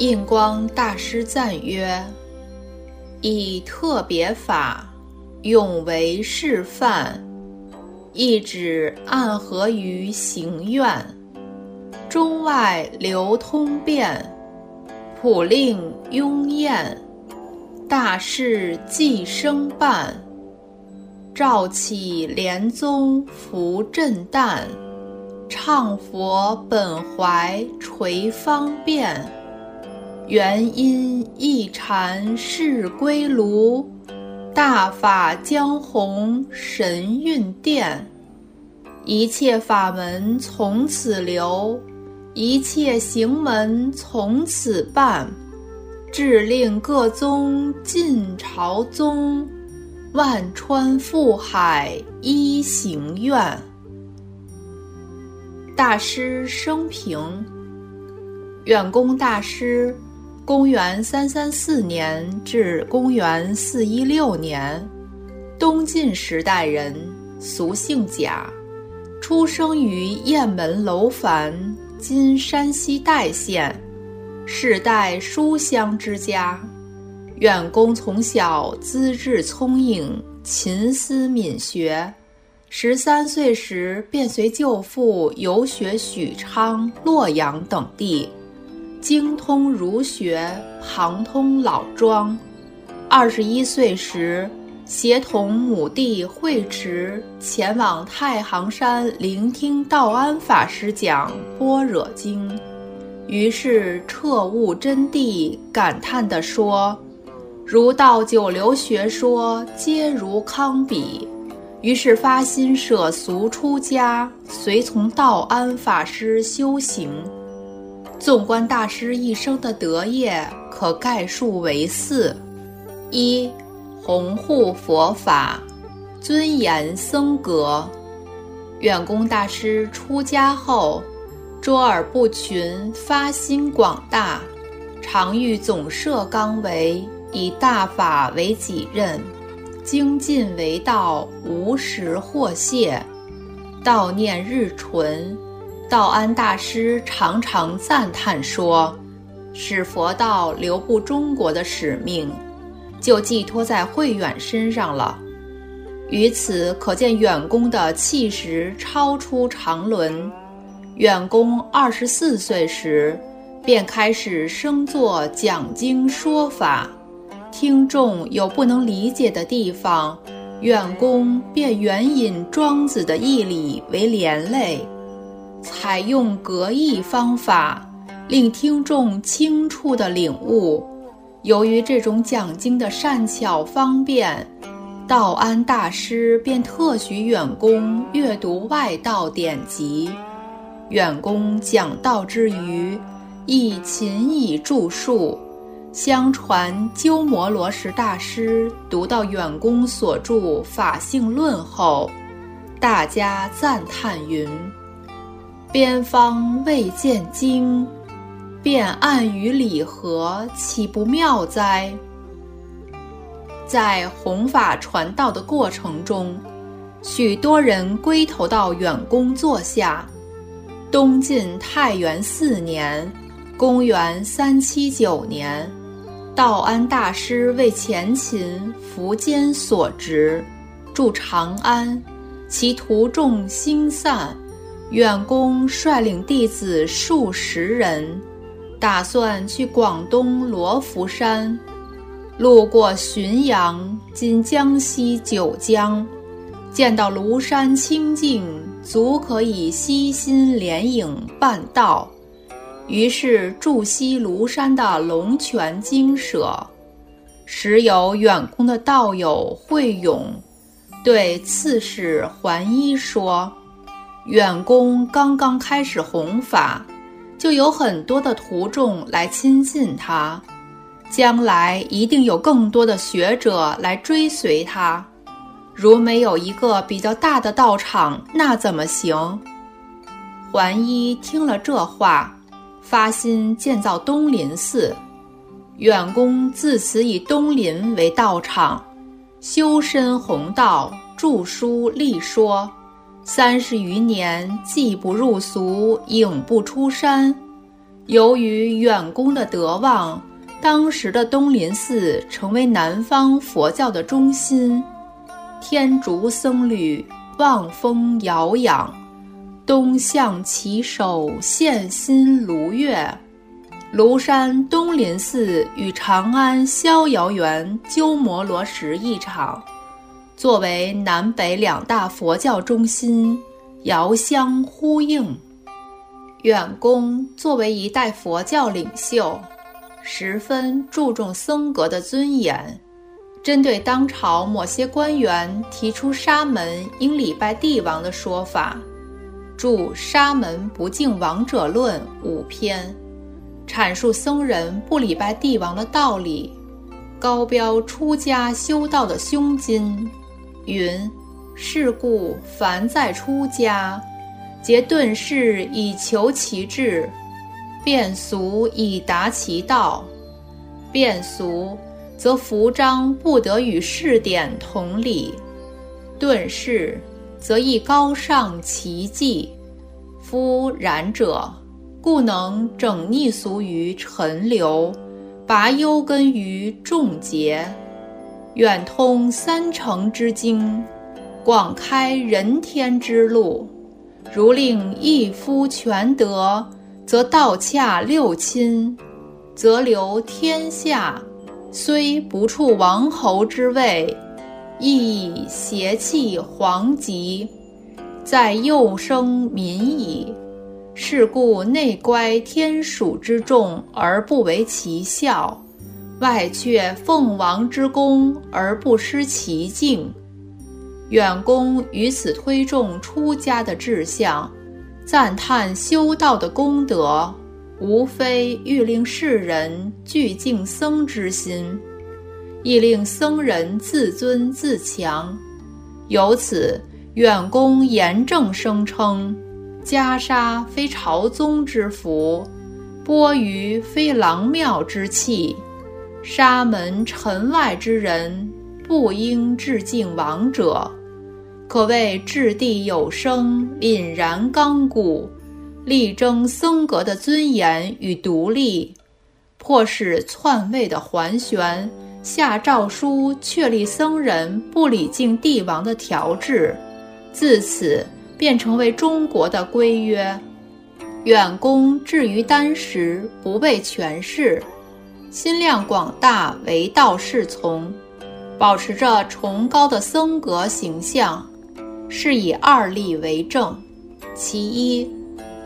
印光大师赞曰：“以特别法，用为示范，一指暗合于行愿，中外流通变。”普令拥宴，大事既生办。照起莲宗福震旦，唱佛本怀垂方便。元因一禅是归炉，大法将弘神韵殿。一切法门从此流。一切行门从此办，致令各宗尽朝宗，万川赴海一行愿。大师生平：远公大师，公元三三四年至公元四一六年，东晋时代人，俗姓贾，出生于雁门楼烦。今山西代县，世代书香之家。远公从小资质聪颖，勤思敏学。十三岁时便随舅父游学许昌、洛阳等地，精通儒学，旁通老庄。二十一岁时。协同母弟慧持前往太行山聆听道安法师讲《般若经》，于是彻悟真谛，感叹地说：“儒道九流学说皆如康比。”于是发心舍俗出家，随从道安法师修行。纵观大师一生的德业，可概述为四：一。弘护佛法，尊严僧格。远公大师出家后，卓尔不群，发心广大，常遇总摄纲为以大法为己任，精进为道，无时或懈，道念日纯。道安大师常常赞叹说：“使佛道留步中国的使命。”就寄托在慧远身上了，于此可见远公的气势超出常伦。远公二十四岁时，便开始升座讲经说法，听众有不能理解的地方，远公便援引庄子的义理为连累，采用格义方法，令听众清楚地领悟。由于这种讲经的善巧方便，道安大师便特许远公阅读外道典籍。远公讲道之余，亦勤以著述。相传鸠摩罗什大师读到远公所著《法性论》后，大家赞叹云：“边方未见经。”便暗于礼和，岂不妙哉？在弘法传道的过程中，许多人归投到远公座下。东晋太元四年（公元三七九年），道安大师为前秦苻坚所执，驻长安，其徒众心散，远公率领弟子数十人。打算去广东罗浮山，路过浔阳（今江西九江），见到庐山清净，足可以悉心联影办道。于是住西庐山的龙泉精舍。时有远公的道友慧勇，对刺史桓伊说：“远公刚刚开始弘法。”就有很多的徒众来亲近他，将来一定有更多的学者来追随他。如没有一个比较大的道场，那怎么行？桓伊听了这话，发心建造东林寺。远公自此以东林为道场，修身弘道，著书立说，三十余年，既不入俗，影不出山。由于远公的德望，当时的东林寺成为南方佛教的中心，天竺僧侣望风遥仰，东向旗手献心如月。庐山东林寺与长安逍遥园鸠摩罗什一场，作为南北两大佛教中心，遥相呼应。远公作为一代佛教领袖，十分注重僧格的尊严。针对当朝某些官员提出沙门应礼拜帝王的说法，著《沙门不敬王者论》五篇。阐述僧人不礼拜帝王的道理，高标出家修道的胸襟，云：是故凡在出家，皆顿世以求其志，变俗以达其道。变俗，则服章不得与事典同理；顿世，则亦高尚奇迹。夫然者。故能整逆俗于陈流，拔幽根于众劫，远通三成之经，广开人天之路。如令一夫全得，则道洽六亲，则留天下。虽不处王侯之位，亦以邪气皇极，在幼生民矣。是故内乖天属之众而不为其效，外却奉王之功而不失其敬。远公于此推重出家的志向，赞叹修道的功德，无非欲令世人具敬僧之心，亦令僧人自尊自强。由此，远公严正声称。袈裟非朝宗之服，钵盂非郎庙之器，沙门尘外之人不应致敬王者，可谓掷地有声，凛然刚固，力争僧格的尊严与独立，迫使篡位的桓玄下诏书确立僧人不礼敬帝王的条制，自此。便成为中国的规约。远公至于丹时，不被权势，心量广大，为道是从，保持着崇高的僧格形象，是以二例为证。其一，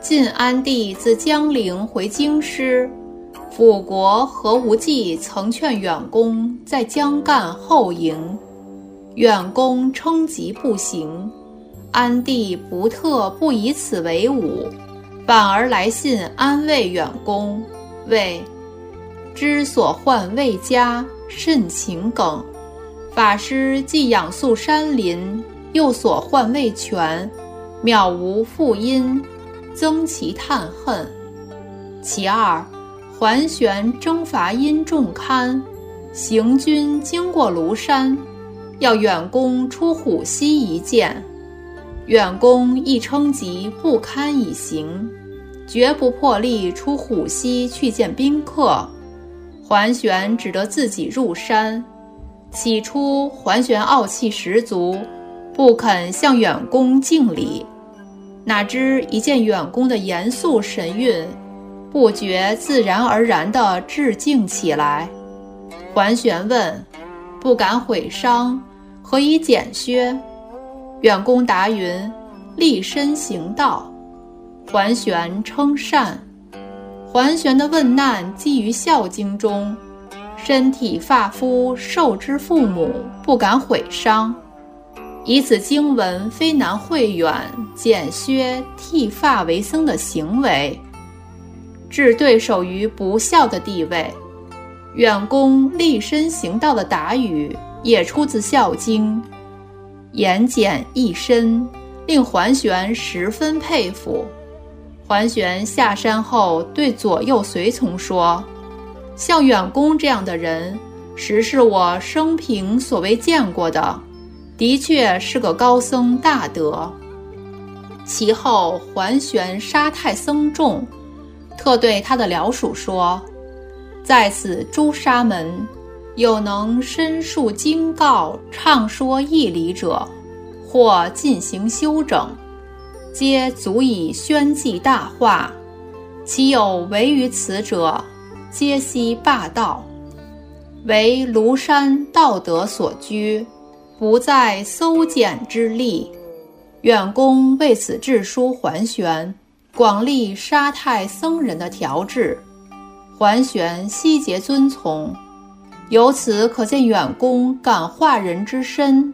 晋安帝自江陵回京师，辅国何无忌曾劝远公在江干后营，远公称疾不行。安帝不特不以此为伍，反而来信安慰远公，谓：“知所患未佳，甚情梗。法师既养素山林，又所患未全，渺无复因，增其叹恨。其二，桓玄征伐殷仲堪，行军经过庐山，要远公出虎溪一见。”远公亦称疾不堪以行，绝不破例出虎溪去见宾客。桓玄只得自己入山。起初，桓玄傲气十足，不肯向远公敬礼。哪知一见远公的严肃神韵，不觉自然而然地致敬起来。桓玄问：“不敢毁伤，何以简削？”远公答云：“立身行道。”桓玄称善。桓玄的问难基于《孝经》中：“身体发肤受之父母，不敢毁伤。”以此经文非难慧远剪削剃发为僧的行为，置对手于不孝的地位。远公立身行道的答语也出自《孝经》。言简意深，令桓玄十分佩服。桓玄下山后，对左右随从说：“像远公这样的人，实是我生平所未见过的，的确是个高僧大德。其后桓玄杀太僧众，特对他的僚属说：“在此朱砂门，有能申述经告、畅说义理者，或进行修整，皆足以宣记大化。其有违于此者，”皆悉霸道，为庐山道德所居，不在搜检之力。远公为此致书桓玄，广立沙太僧人的调制。桓玄悉节遵从。由此可见远公感化人之深。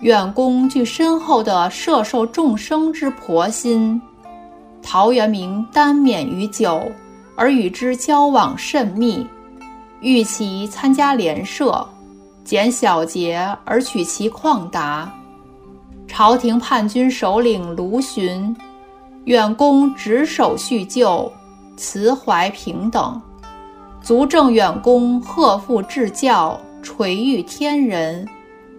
远公具深厚的摄受众生之婆心。陶渊明耽免于酒。而与之交往甚密，欲其参加联社，简小节而取其旷达。朝廷叛军首领卢循，远公执手叙旧，辞怀平等，足证远公赫负至教，垂育天人，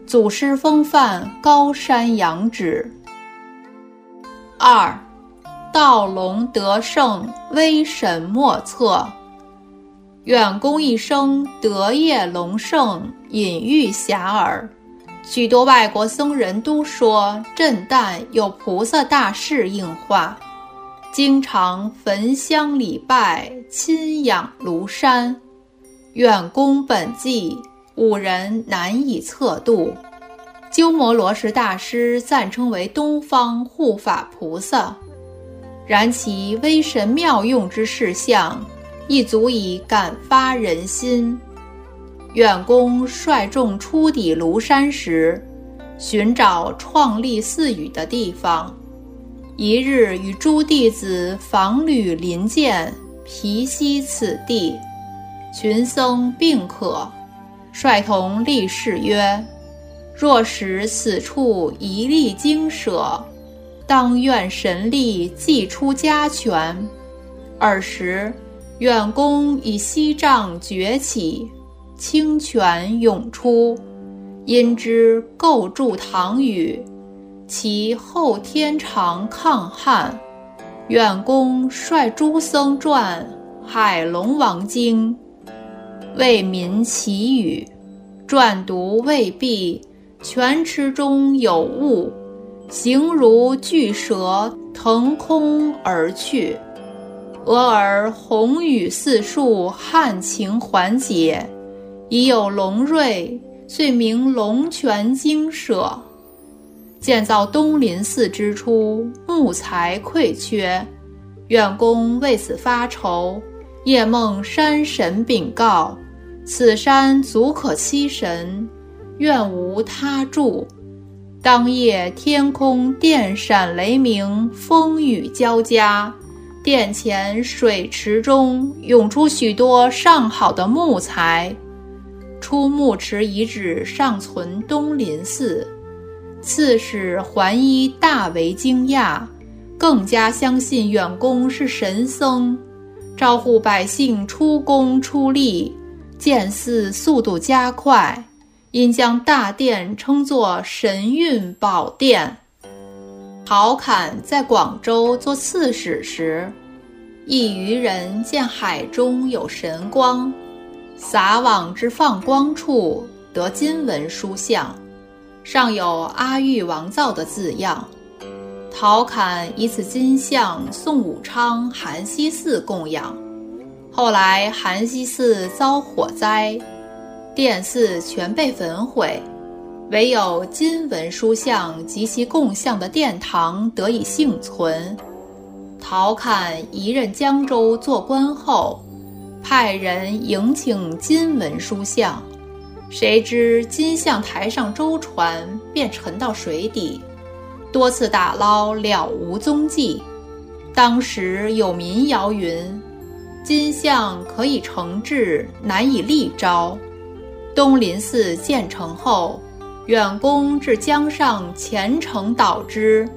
祖师风范高山仰止。二。道隆德胜，威神莫测。远公一生德业隆盛，隐喻遐迩。许多外国僧人都说震旦有菩萨大士应化，经常焚香礼拜，亲仰庐山。远公本纪，五人难以测度。鸠摩罗什大师赞称为东方护法菩萨。然其威神妙用之事项，亦足以感发人心。远公率众出抵庐山时，寻找创立寺宇的地方。一日与诸弟子访旅临涧，皮息此地，群僧并可，率同立誓曰：若使此处一粒精舍。当愿神力祭出家权。尔时，远公以西障崛起，清泉涌出，因之构筑堂宇。其后天长抗旱。远公率诸僧传《海龙王经》，为民祈雨。传读未毕，泉池中有物。形如巨蛇腾空而去，俄而红雨四树，旱情缓解，已有龙瑞，遂名龙泉精舍。建造东林寺之初，木材匮缺，远公为此发愁，夜梦山神禀告：此山足可栖神，愿无他助。当夜天空电闪雷鸣，风雨交加，殿前水池中涌出许多上好的木材。出木池遗址尚存东林寺，刺史桓伊大为惊讶，更加相信远公是神僧，招呼百姓出工出力，建寺速度加快。因将大殿称作神运宝殿。陶侃在广州做刺史时，一渔人见海中有神光，撒网之放光处得金文书像，上有阿育王造的字样。陶侃以此金像送武昌韩熙寺供养，后来韩熙寺遭火灾。殿寺全被焚毁，唯有金文书像及其供像的殿堂得以幸存。陶侃一任江州做官后，派人迎请金文书像，谁知金像抬上舟船便沉到水底，多次打捞了无踪迹。当时有民谣云：“金像可以成志，难以立朝。”东林寺建成后，远公至江上虔诚祷之，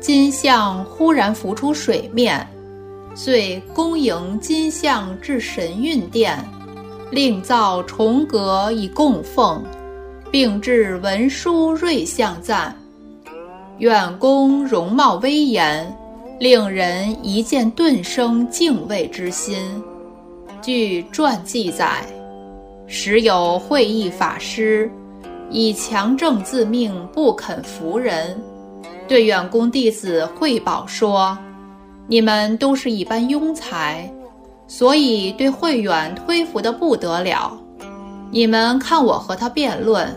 金像忽然浮出水面，遂恭迎金像至神运殿，另造重阁以供奉，并置文书瑞相赞。远公容貌威严，令人一见顿生敬畏之心。据传记载，时有会议法师，以强正自命，不肯服人，对远公弟子汇报说：“你们都是一般庸才。”所以对慧远推服的不得了，你们看我和他辩论，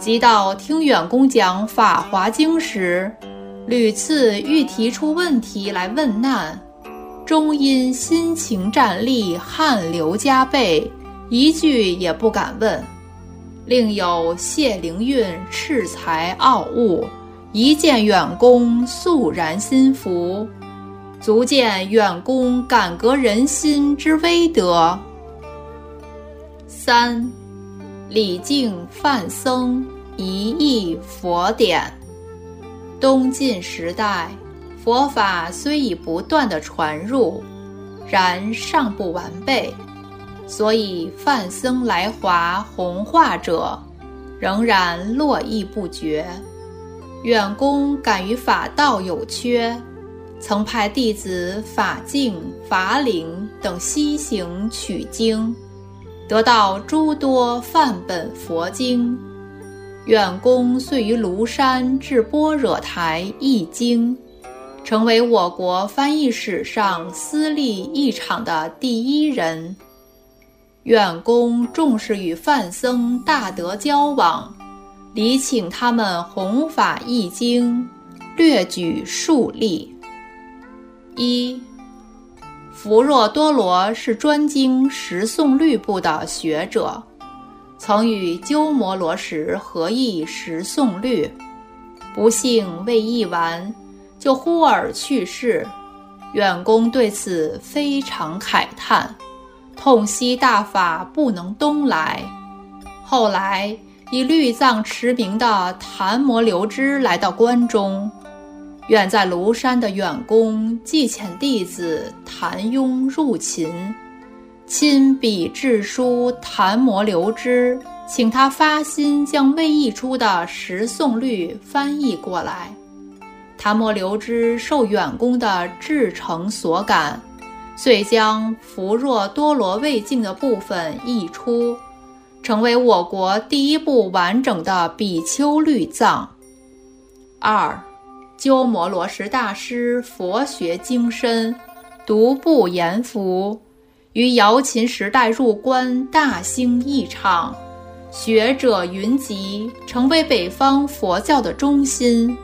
即到听远公讲《法华经》时，屡次欲提出问题来问难，终因心情战栗，汗流浃背，一句也不敢问。另有谢灵运恃才傲物，一见远公肃然心服。足见远公感革人心之威德。三，礼敬范僧一译佛典。东晋时代，佛法虽已不断的传入，然尚不完备，所以范僧来华弘化者，仍然络绎不绝。远公感于法道有缺。曾派弟子法净、法领等西行取经，得到诸多范本佛经。远公遂于庐山至般若台译经，成为我国翻译史上私立译场的第一人。远公重视与范僧大德交往，礼请他们弘法译经，略举数例。一，福若多罗是专精十诵律部的学者，曾与鸠摩罗什合译十诵律，不幸未译完，就忽而去世。远公对此非常慨叹，痛惜大法不能东来。后来以律藏驰名的昙摩留支来到关中。远在庐山的远公，既遣弟子谭雍入秦，亲笔致书谭摩留支，请他发心将未译出的十诵律翻译过来。谭摩留支受远公的至诚所感，遂将福若多罗未尽的部分译出，成为我国第一部完整的比丘律藏。二。鸠摩罗什大师佛学精深，独步严福，于瑶琴时代入关，大兴译唱，学者云集，成为北方佛教的中心。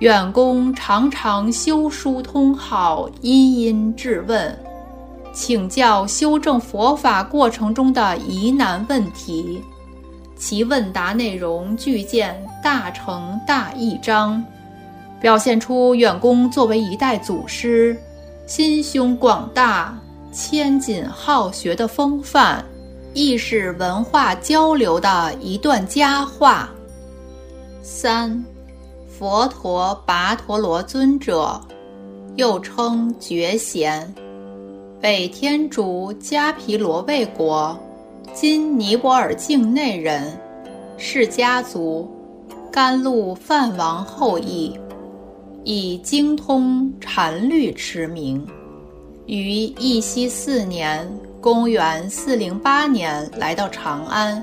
远公常常修书通好，殷殷质问，请教修正佛法过程中的疑难问题，其问答内容具见大成大义章。表现出远公作为一代祖师，心胸广大、谦谨好学的风范，亦是文化交流的一段佳话。三，佛陀跋陀罗尊者，又称觉贤，北天竺迦毗罗卫国（今尼泊尔境内）人，释家族，甘露梵王后裔。以精通禅律驰名，于义熙四年（公元408年）来到长安。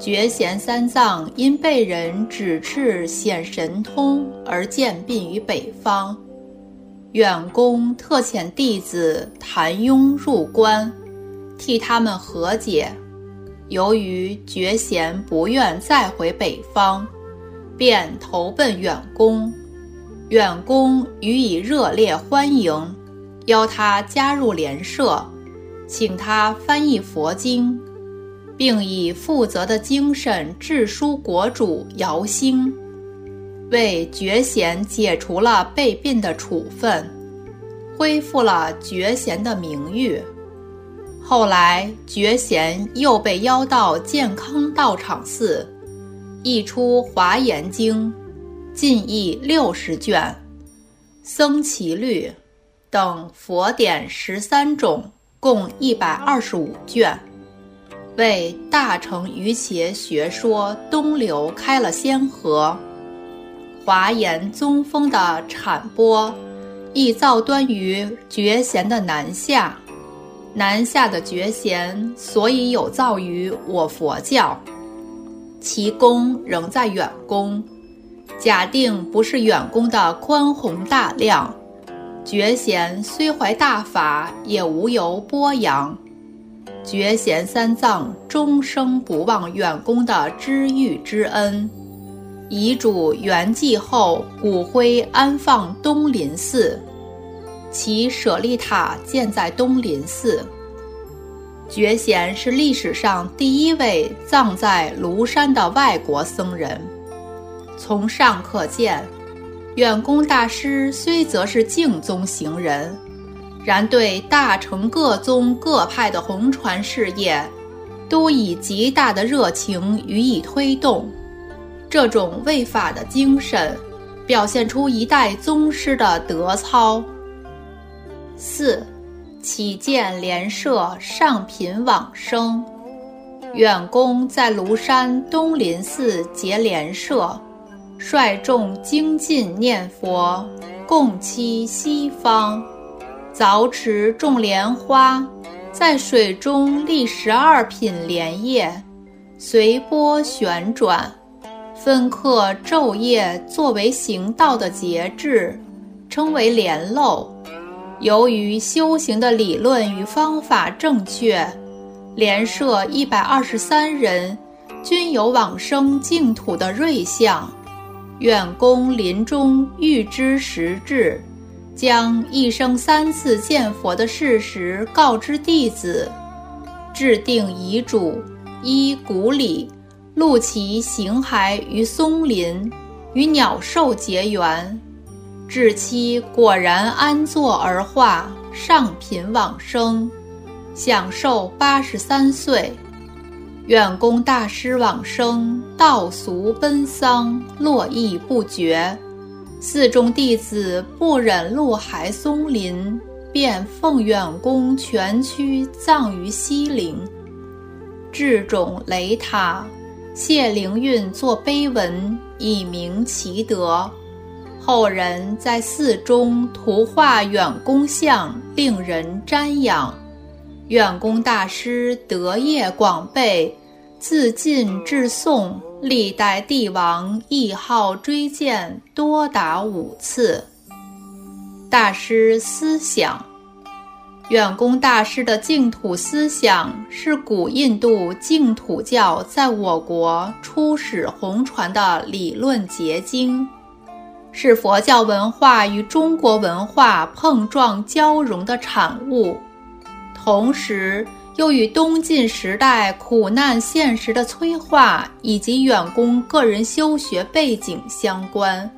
觉贤三藏因被人指斥显神通而渐殡于北方。远公特遣弟子谭雍入关，替他们和解。由于觉贤不愿再回北方，便投奔远公。远公予以热烈欢迎，邀他加入联社，请他翻译佛经，并以负责的精神致书国主姚兴，为觉贤解除了被并的处分，恢复了觉贤的名誉。后来，觉贤又被邀到健康道场寺，译出《华严经》。近译六十卷，《僧祇律》等佛典十三种，共一百二十五卷。为大乘瑜伽学说东流开了先河。华严宗风的产播，亦造端于觉贤的南下。南下的觉贤，所以有造于我佛教，其功仍在远公。假定不是远公的宽宏大量，觉贤虽怀大法，也无由播扬。觉贤三藏终生不忘远公的知遇之恩，遗嘱圆寂后，骨灰安放东林寺。其舍利塔建在东林寺。觉贤是历史上第一位葬在庐山的外国僧人。从上可见，远公大师虽则是净宗行人，然对大乘各宗各派的弘传事业，都以极大的热情予以推动。这种为法的精神，表现出一代宗师的德操。四，起建莲社，上品往生。远公在庐山东林寺结莲社，率众精进念佛，共期西方。凿池种莲花，在水中立十二品莲叶，随波旋转，分刻昼夜作为行道的节制，称为莲漏。由于修行的理论与方法正确，莲社一百二十三人均有往生净土的瑞相。远公临终预知时至，将一生三次见佛的事实告知弟子，制定遗嘱，依古礼录其形骸于松林，与鸟兽结缘。至期果然安坐而化，上品往生，享寿八十三岁。远公大师往生，道俗奔丧，络绎不绝。寺中弟子不忍路还松林，便奉远公全躯葬于西陵。智种雷塔，谢灵运作碑文，以明其德。后人在寺中图画远公像，令人瞻仰。远公大师德业广备，自晋至宋，历代帝王谥号追荐多达五次。大师思想，远公大师的净土思想是古印度净土教在我国初始弘传的理论结晶。是佛教文化与中国文化碰撞交融的产物，同时又与东晋时代苦难现实的催化以及远公个人修学背景相关。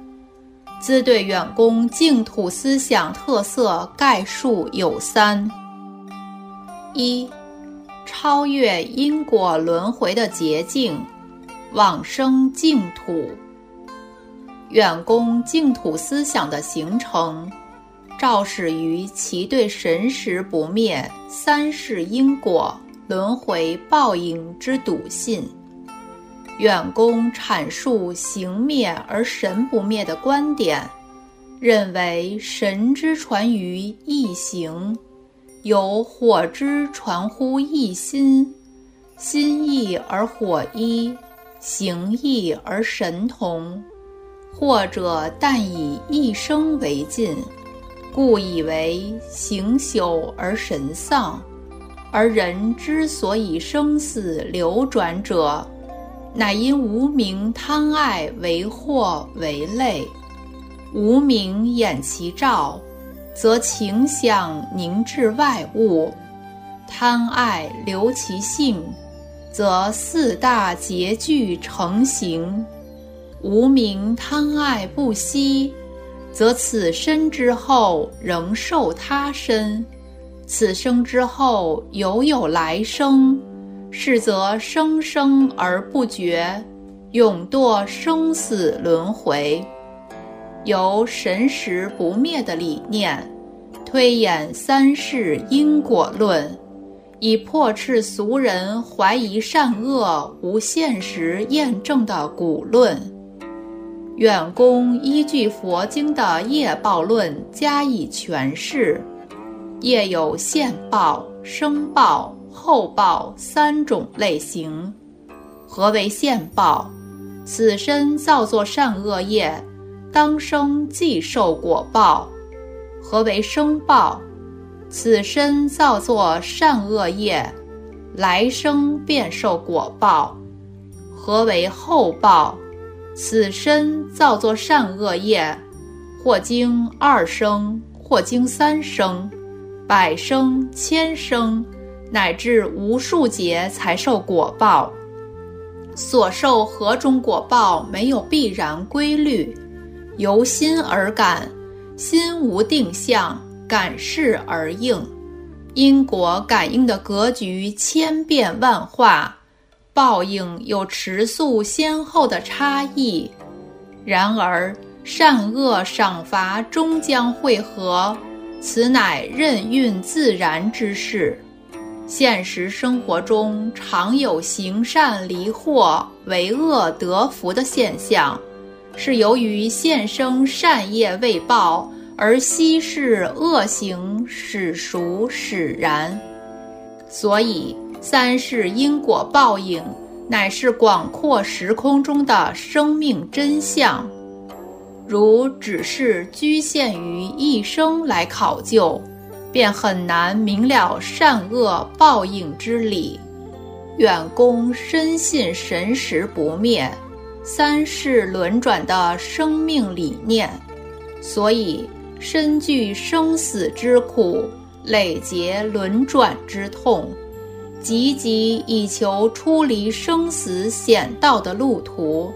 兹对远公净土思想特色概述有三：一、超越因果轮回的捷径，往生净土。远公净土思想的形成，肇始于其对神识不灭、三世因果、轮回报应之笃信。远公阐述行灭而神不灭的观点，认为神之传于一行，有火之传乎一心，心异而火一，行异而神同。或者但以一生为尽，故以为行朽而神丧。而人之所以生死流转者，乃因无明贪爱为祸为累。无明掩其照，则情想凝滞外物；贪爱留其性，则四大结聚成形。无名贪爱不息，则此身之后仍受他身；此生之后犹有来生，是则生生而不绝，永堕生死轮回。由神识不灭的理念，推演三世因果论，以破斥俗人怀疑善恶无现实验证的古论。远公依据佛经的业报论加以诠释。业有现报、生报、后报三种类型。何为现报？此身造作善恶业，当生即受果报。何为生报？此身造作善恶业，来生便受果报。何为后报？此身造作善恶业，或经二生，或经三生。百生、千生，乃至无数劫才受果报。所受何种果报，没有必然规律，由心而感，心无定向，感事而应。因果感应的格局千变万化，报应有迟速先后的差异。然而善恶赏罚终将汇合。此乃任运自然之事。现实生活中常有行善离祸、为恶得福的现象，是由于现生善业未报，而昔世恶行始熟始然。所以，三世因果报应，乃是广阔时空中的生命真相。如只是局限于一生来考究，便很难明了善恶报应之理。远公深信神识不灭、三世轮转的生命理念，所以深具生死之苦、累劫轮转之痛，积极以求出离生死险道的路途。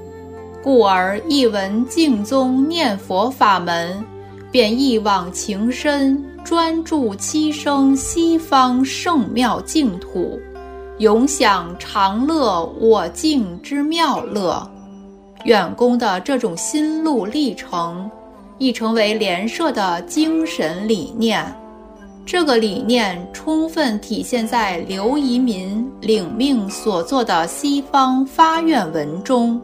故而一闻净宗念佛法门，便一往情深，专注七生西方圣妙净土，永享长乐我净之妙乐。远公的这种心路历程，亦成为莲社的精神理念。这个理念充分体现在刘遗民领命所作的西方发愿文中。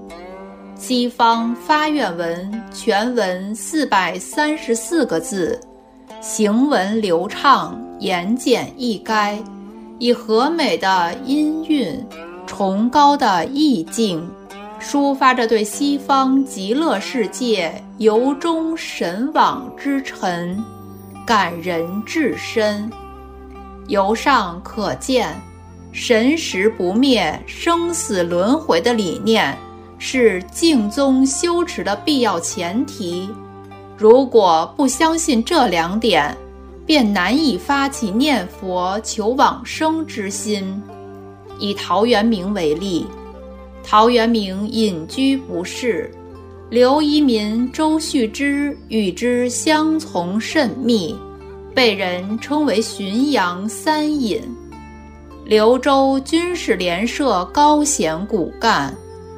西方发愿文全文四百三十四个字，行文流畅，言简意赅，以和美的音韵、崇高的意境，抒发着对西方极乐世界由衷神往之沉，感人至深。由上可见，神识不灭、生死轮回的理念。是净宗修持的必要前提。如果不相信这两点，便难以发起念佛求往生之心。以陶渊明为例，陶渊明隐居不仕，刘遗民、周旭之与之相从甚密，被人称为浔阳三隐。刘州军事联社高显骨干。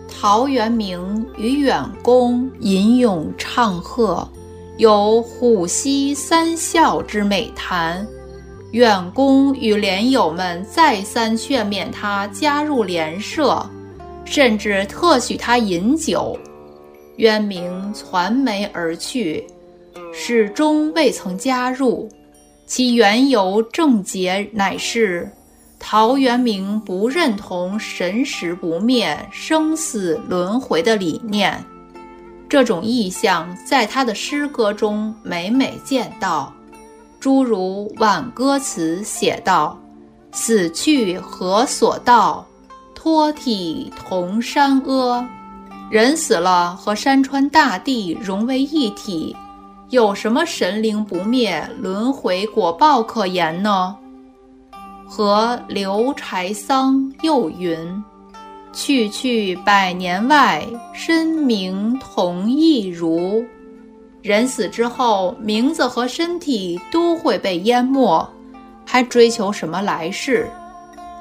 陶渊明与远公吟咏唱和，有虎溪三笑之美谈。远公与莲友们再三劝勉他加入联社，甚至特许他饮酒。渊明传媒而去，始终未曾加入。其缘由正解乃是。陶渊明不认同神识不灭、生死轮回的理念，这种意象在他的诗歌中每每见到，诸如挽歌词写道：“死去何所道，托体同山阿。”人死了和山川大地融为一体，有什么神灵不灭、轮回果报可言呢？和刘柴桑又云：“去去百年外，身名同一如。”人死之后，名字和身体都会被淹没，还追求什么来世？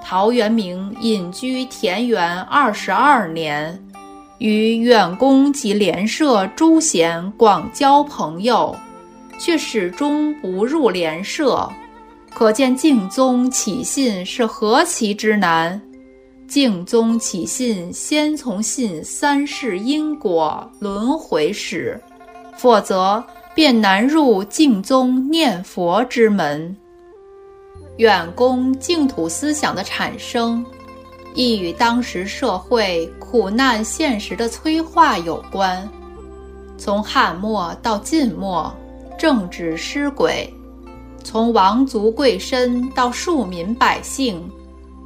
陶渊明隐居田园二十二年，与远公及莲社诸贤广交朋友，却始终不入莲社。可见敬宗起信是何其之难。敬宗起信，先从信三世因果轮回始，否则便难入敬宗念佛之门。远公净土思想的产生，亦与当时社会苦难现实的催化有关。从汉末到晋末，政治失轨；从王族贵绅到庶民百姓。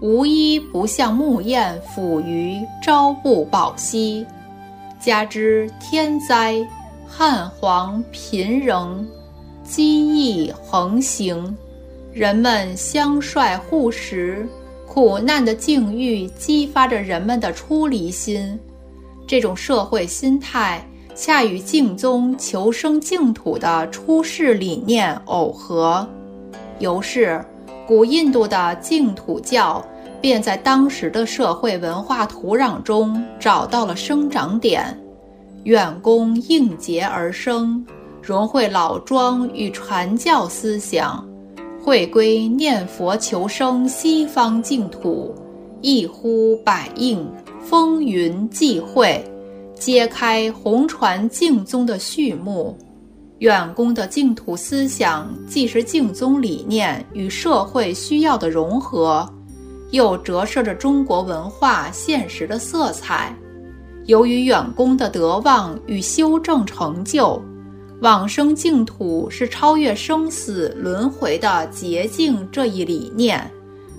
无一不向木燕抚于朝不保夕，加之天灾、旱黄、贫仍、饥疫横行，人们相率护食，苦难的境遇激发着人们的出离心。这种社会心态恰与净宗求生净土的出世理念耦合，由是古印度的净土教。便在当时的社会文化土壤中找到了生长点，远公应节而生，融汇老庄与传教思想，会归念佛求生西方净土，一呼百应，风云际会，揭开红传净宗的序幕。远公的净土思想既是净宗理念与社会需要的融合。又折射着中国文化现实的色彩。由于远公的德望与修正成就，往生净土是超越生死轮回的捷径这一理念，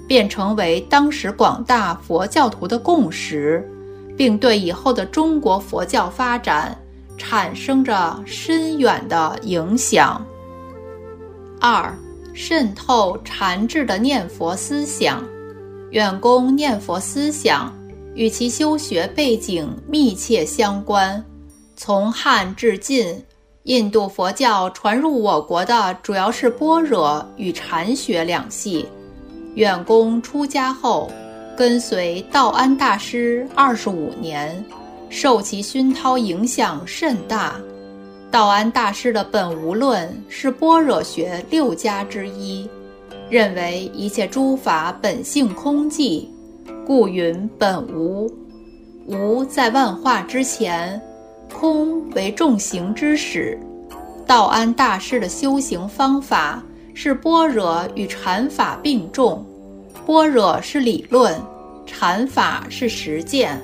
便成为当时广大佛教徒的共识，并对以后的中国佛教发展产生着深远的影响。二、渗透禅智的念佛思想。远公念佛思想与其修学背景密切相关。从汉至晋，印度佛教传入我国的主要是般若与禅学两系。远公出家后，跟随道安大师二十五年，受其熏陶影响甚大。道安大师的本无论是般若学六家之一。认为一切诸法本性空寂，故云本无。无在万化之前，空为众行之始。道安大师的修行方法是般若与禅法并重，般若是理论，禅法是实践，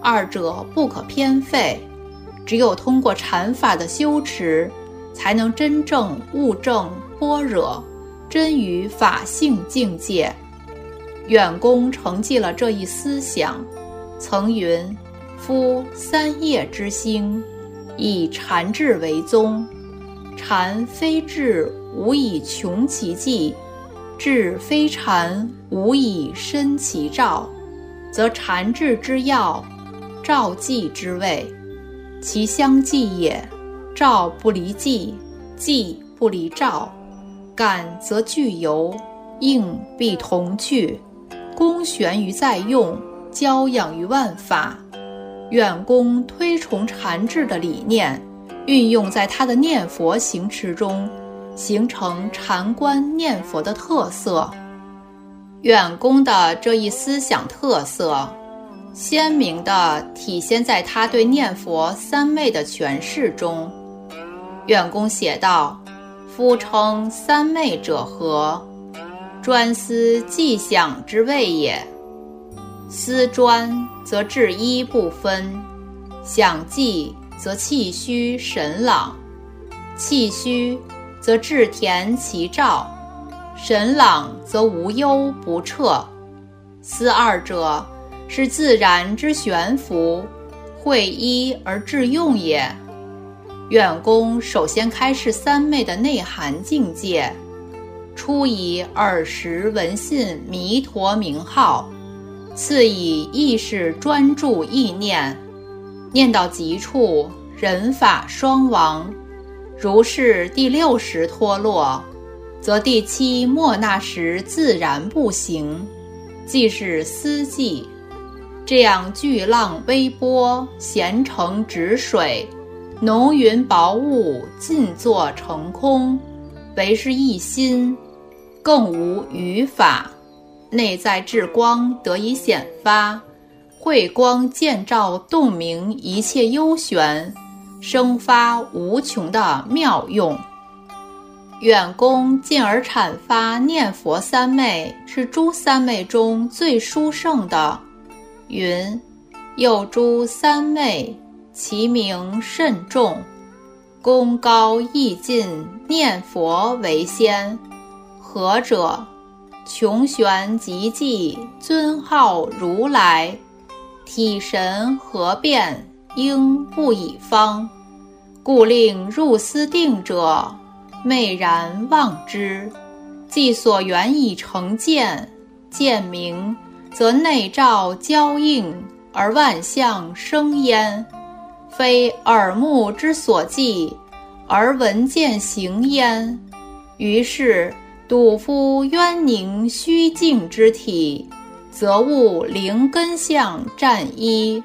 二者不可偏废。只有通过禅法的修持，才能真正悟证般若。真于法性境界，远公承继了这一思想，曾云：“夫三业之兴，以禅智为宗。禅非智，无以穷其迹；智非禅，无以深其照。则禅智之要，照寂之谓，其相继也。照不离寂，寂不离照。”感则具由，应必同去，功悬于在用，教养于万法。远公推崇禅智的理念，运用在他的念佛行持中，形成禅观念佛的特色。远公的这一思想特色，鲜明地体现在他对念佛三昧的诠释中。远公写道。夫称三昧者何？专思迹想之谓也。思专则志一不分，想寂则气虚神朗，气虚则志恬其照，神朗则无忧不彻。思二者是自然之悬浮，会一而致用也。远公首先开示三昧的内涵境界，初以耳识闻信弥陀名号，次以意识专注意念，念到极处人法双亡，如是第六识脱落，则第七莫那时自然不行，即是思寂。这样巨浪微波，咸成止水。浓云薄雾尽作成空，唯是一心，更无余法，内在至光得以显发，慧光见照，洞明一切幽玄，生发无穷的妙用。远公进而阐发念佛三昧是诸三昧中最殊胜的，云：又诸三昧，其名甚重，功高意尽，念佛为先。何者？穷玄极寂，尊号如来，体神合变，应不以方，故令入思定者，昧然忘之。既所缘已成见，见明则内照交映，而万象生焉，非耳目之所记，而闻见行焉。于是。睹夫渊凝虚静之体，则悟灵根相占一，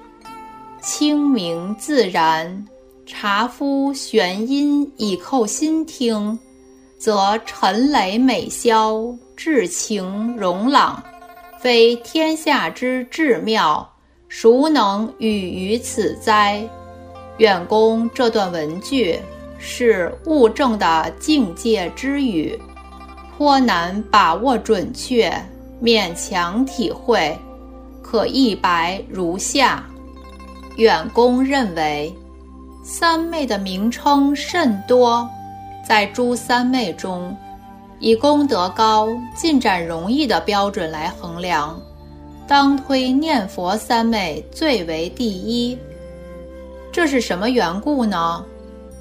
清明自然；察夫玄音以扣心听，则尘累美消，至情容朗。非天下之至妙，孰能与于此哉？远公这段文句是悟正的境界之语。颇难把握准确，勉强体会，可一白如下：远公认为，三昧的名称甚多，在诸三昧中，以功德高、进展容易的标准来衡量，当推念佛三昧最为第一。这是什么缘故呢？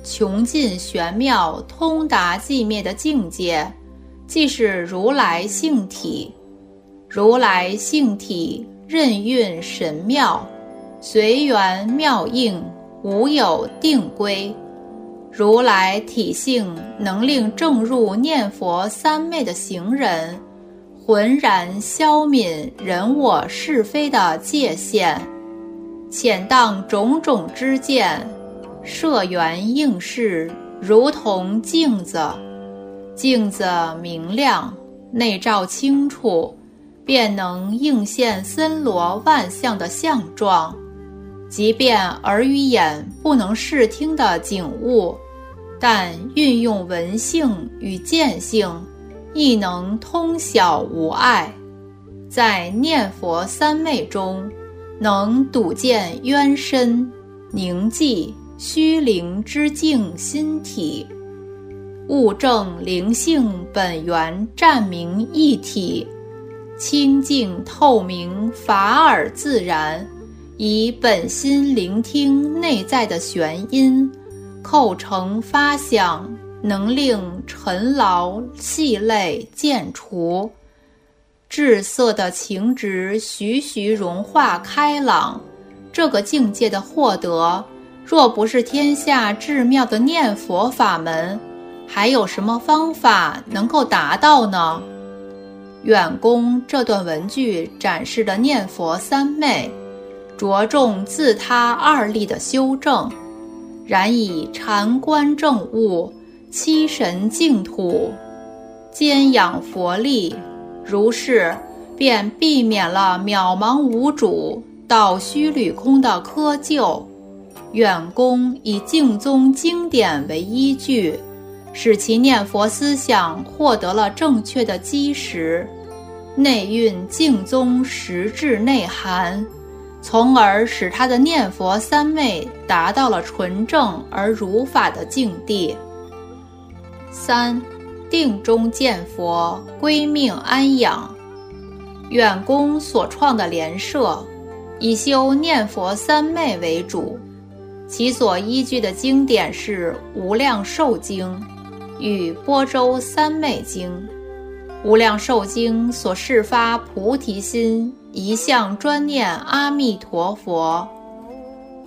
穷尽玄妙、通达寂灭的境界。即是如来性体，如来性体任运神妙，随缘妙应，无有定规。如来体性能令正入念佛三昧的行人，浑然消泯人我是非的界限，浅荡种种之见，摄缘应事，如同镜子。镜子明亮，内照清楚，便能映现森罗万象的相状。即便耳与眼不能视听的景物，但运用闻性与见性，亦能通晓无碍。在念佛三昧中，能睹见渊深、宁寂、虚灵之境心体。物证灵性本源占明一体，清净透明，法尔自然。以本心聆听内在的玄音，构成发想，能令尘劳细累渐除，至色的情执徐徐融化开朗。这个境界的获得，若不是天下至妙的念佛法门。还有什么方法能够达到呢？远公这段文句展示的念佛三昧，着重自他二力的修正，然以禅观正悟、七神净土、兼养佛力，如是便避免了渺茫无主、倒虚履空的窠臼。远公以净宗经典为依据。使其念佛思想获得了正确的基石，内蕴净宗实质内涵，从而使他的念佛三昧达到了纯正而如法的境地。三，定中见佛，归命安养。远公所创的莲社，以修念佛三昧为主，其所依据的经典是《无量寿经》。与波州三昧经、无量寿经所示发菩提心，一向专念阿弥陀佛，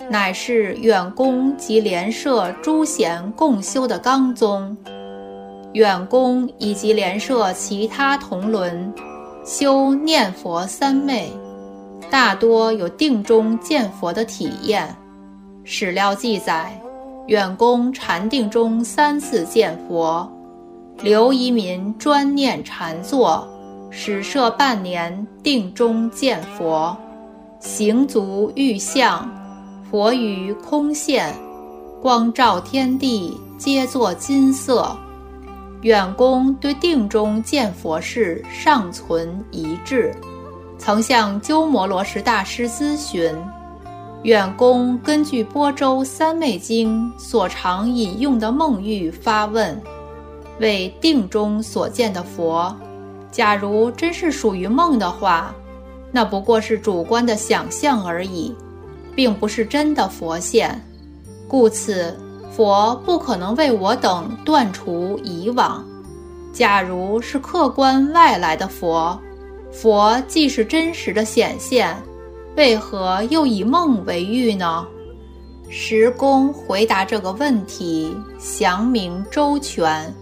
乃是远公及莲社诸贤共修的纲宗。远公以及莲社其他同伦修念佛三昧，大多有定中见佛的体验。史料记载。远公禅定中三次见佛，刘一民专念禅坐，始设半年，定中见佛，行足遇相，佛于空现，光照天地，皆作金色。远公对定中见佛事尚存疑志，曾向鸠摩罗什大师咨询。远公根据《波州三昧经》所常引用的梦喻发问：为定中所见的佛，假如真是属于梦的话，那不过是主观的想象而已，并不是真的佛现，故此。佛不可能为我等断除以往。假如是客观外来的佛，佛既是真实的显现，为何又以梦为喻呢？石公回答这个问题详明周全。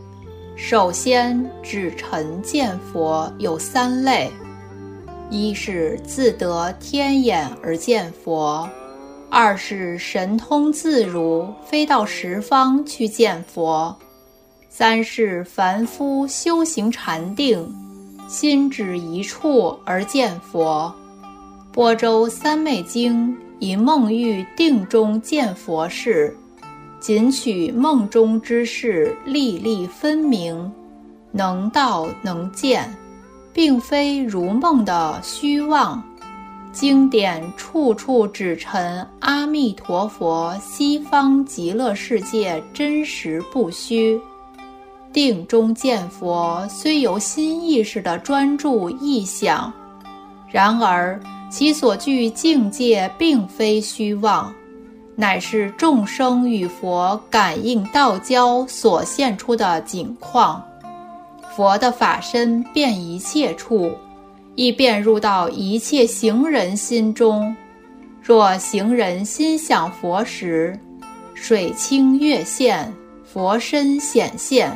首先，指臣见佛有三类：一是自得天眼而见佛。二是神通自如，飞到十方去见佛；三是凡夫修行禅定，心止一处而见佛。波州三昧经以梦喻定中见佛事，仅取梦中之事，历历分明，能道能见，并非如梦的虚妄。经典处处指陈阿弥陀佛西方极乐世界真实不虚，定中见佛虽由心意识的专注意想，然而其所具境界并非虚妄，乃是众生与佛感应道交所现出的景况，佛的法身遍一切处。亦遍入到一切行人心中。若行人心想佛时，水清月现，佛身显现。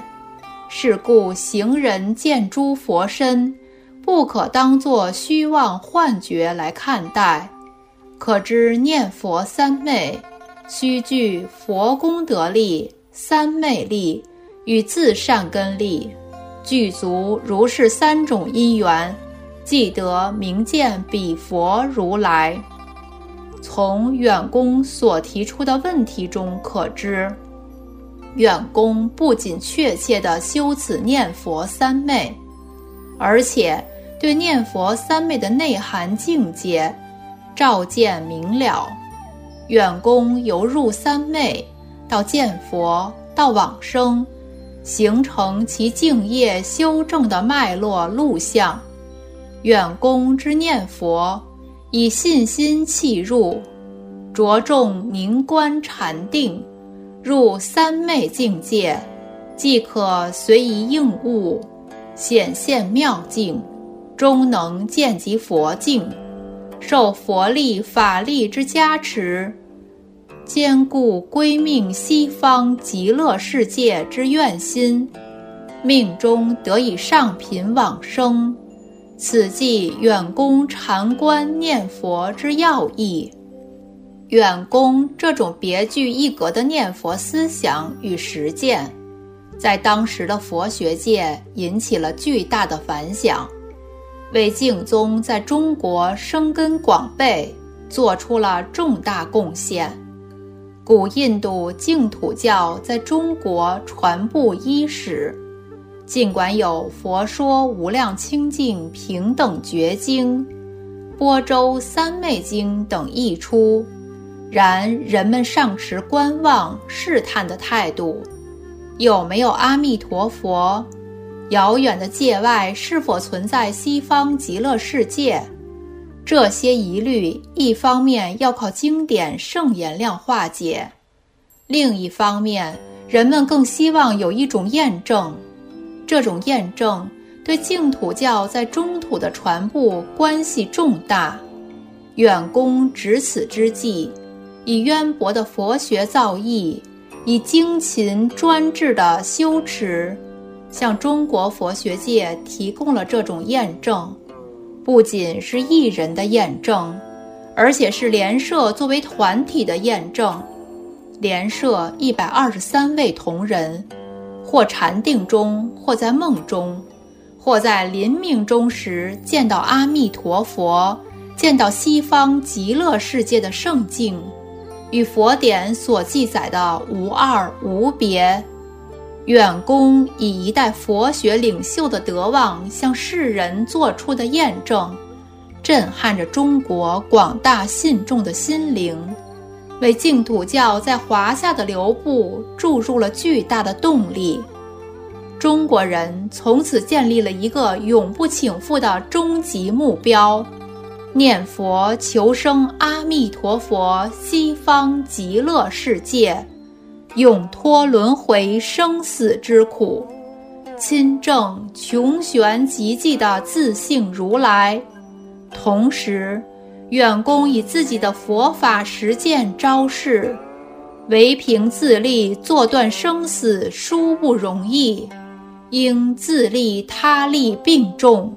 是故行人见诸佛身，不可当作虚妄幻觉来看待。可知念佛三昧，须具佛功德力、三昧力与自善根力，具足如是三种因缘。即得明见彼佛如来。从远公所提出的问题中可知，远公不仅确切地修此念佛三昧，而且对念佛三昧的内涵境界照见明了。远公由入三昧到见佛到往生，形成其敬业修正的脉络路向。远公之念佛，以信心契入，着重凝观禅定，入三昧境界，即可随意应物，显现妙境，终能见及佛境，受佛力法力之加持，坚固归命西方极乐世界之愿心，命中得以上品往生。此即远公禅观念佛之要义。远公这种别具一格的念佛思想与实践，在当时的佛学界引起了巨大的反响，为净宗在中国生根广备做出了重大贡献。古印度净土教在中国传布伊始。尽管有《佛说无量清净平等觉经》《波州三昧经》等译出，然人们尚持观望试探的态度。有没有阿弥陀佛？遥远的界外是否存在西方极乐世界？这些疑虑，一方面要靠经典圣言量化解，另一方面，人们更希望有一种验证。这种验证对净土教在中土的传播关系重大。远公执此之际，以渊博的佛学造诣，以精勤专制的修持，向中国佛学界提供了这种验证。不仅是一人的验证，而且是联社作为团体的验证。联社一百二十三位同仁。或禅定中，或在梦中，或在临命终时见到阿弥陀佛，见到西方极乐世界的圣境，与佛典所记载的无二无别。远公以一代佛学领袖的德望向世人做出的验证，震撼着中国广大信众的心灵，为净土教在华夏的流布注入了巨大的动力。中国人从此建立了一个永不倾覆的终极目标：念佛求生阿弥陀佛西方极乐世界。永脱轮回生死之苦，亲证穷玄极寂的自性如来。同时，远公以自己的佛法实践昭示：唯凭自力坐断生死殊不容易，应自利他利并重，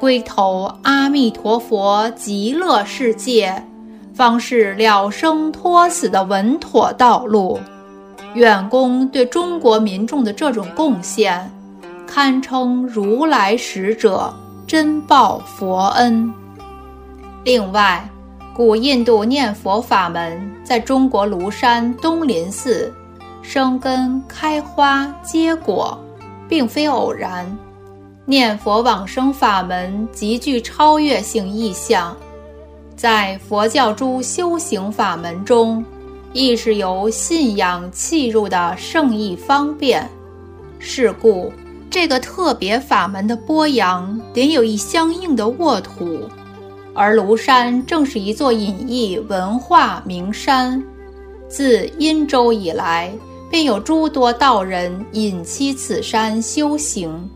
归投阿弥陀佛极乐世界，方是了生脱死的稳妥道路。远公对中国民众的这种贡献，堪称如来使者，真报佛恩。另外，古印度念佛法门在中国庐山东林寺生根开花结果，并非偶然。念佛往生法门极具超越性意象，在佛教诸修行法门中。亦是由信仰契入的圣意方便，是故这个特别法门的播扬得有一相应的沃土，而庐山正是一座隐逸文化名山。自殷周以来，便有诸多道人隐栖此山修行，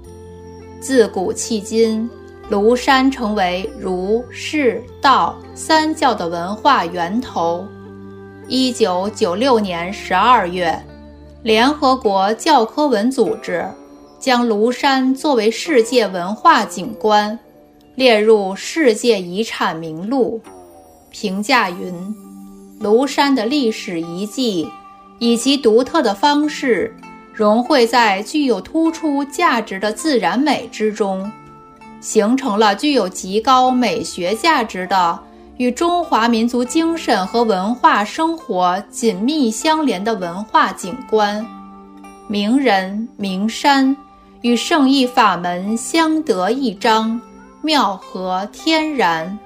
自古迄今，庐山成为儒、释、道三教的文化源头。一九九六年十二月，联合国教科文组织将庐山作为世界文化景观，列入世界遗产名录。评价云：庐山的历史遗迹以其独特的方式融汇在具有突出价值的自然美之中，形成了具有极高美学价值的。与中华民族精神和文化生活紧密相连的文化景观，名人名山与圣意法门相得益彰，妙合天然。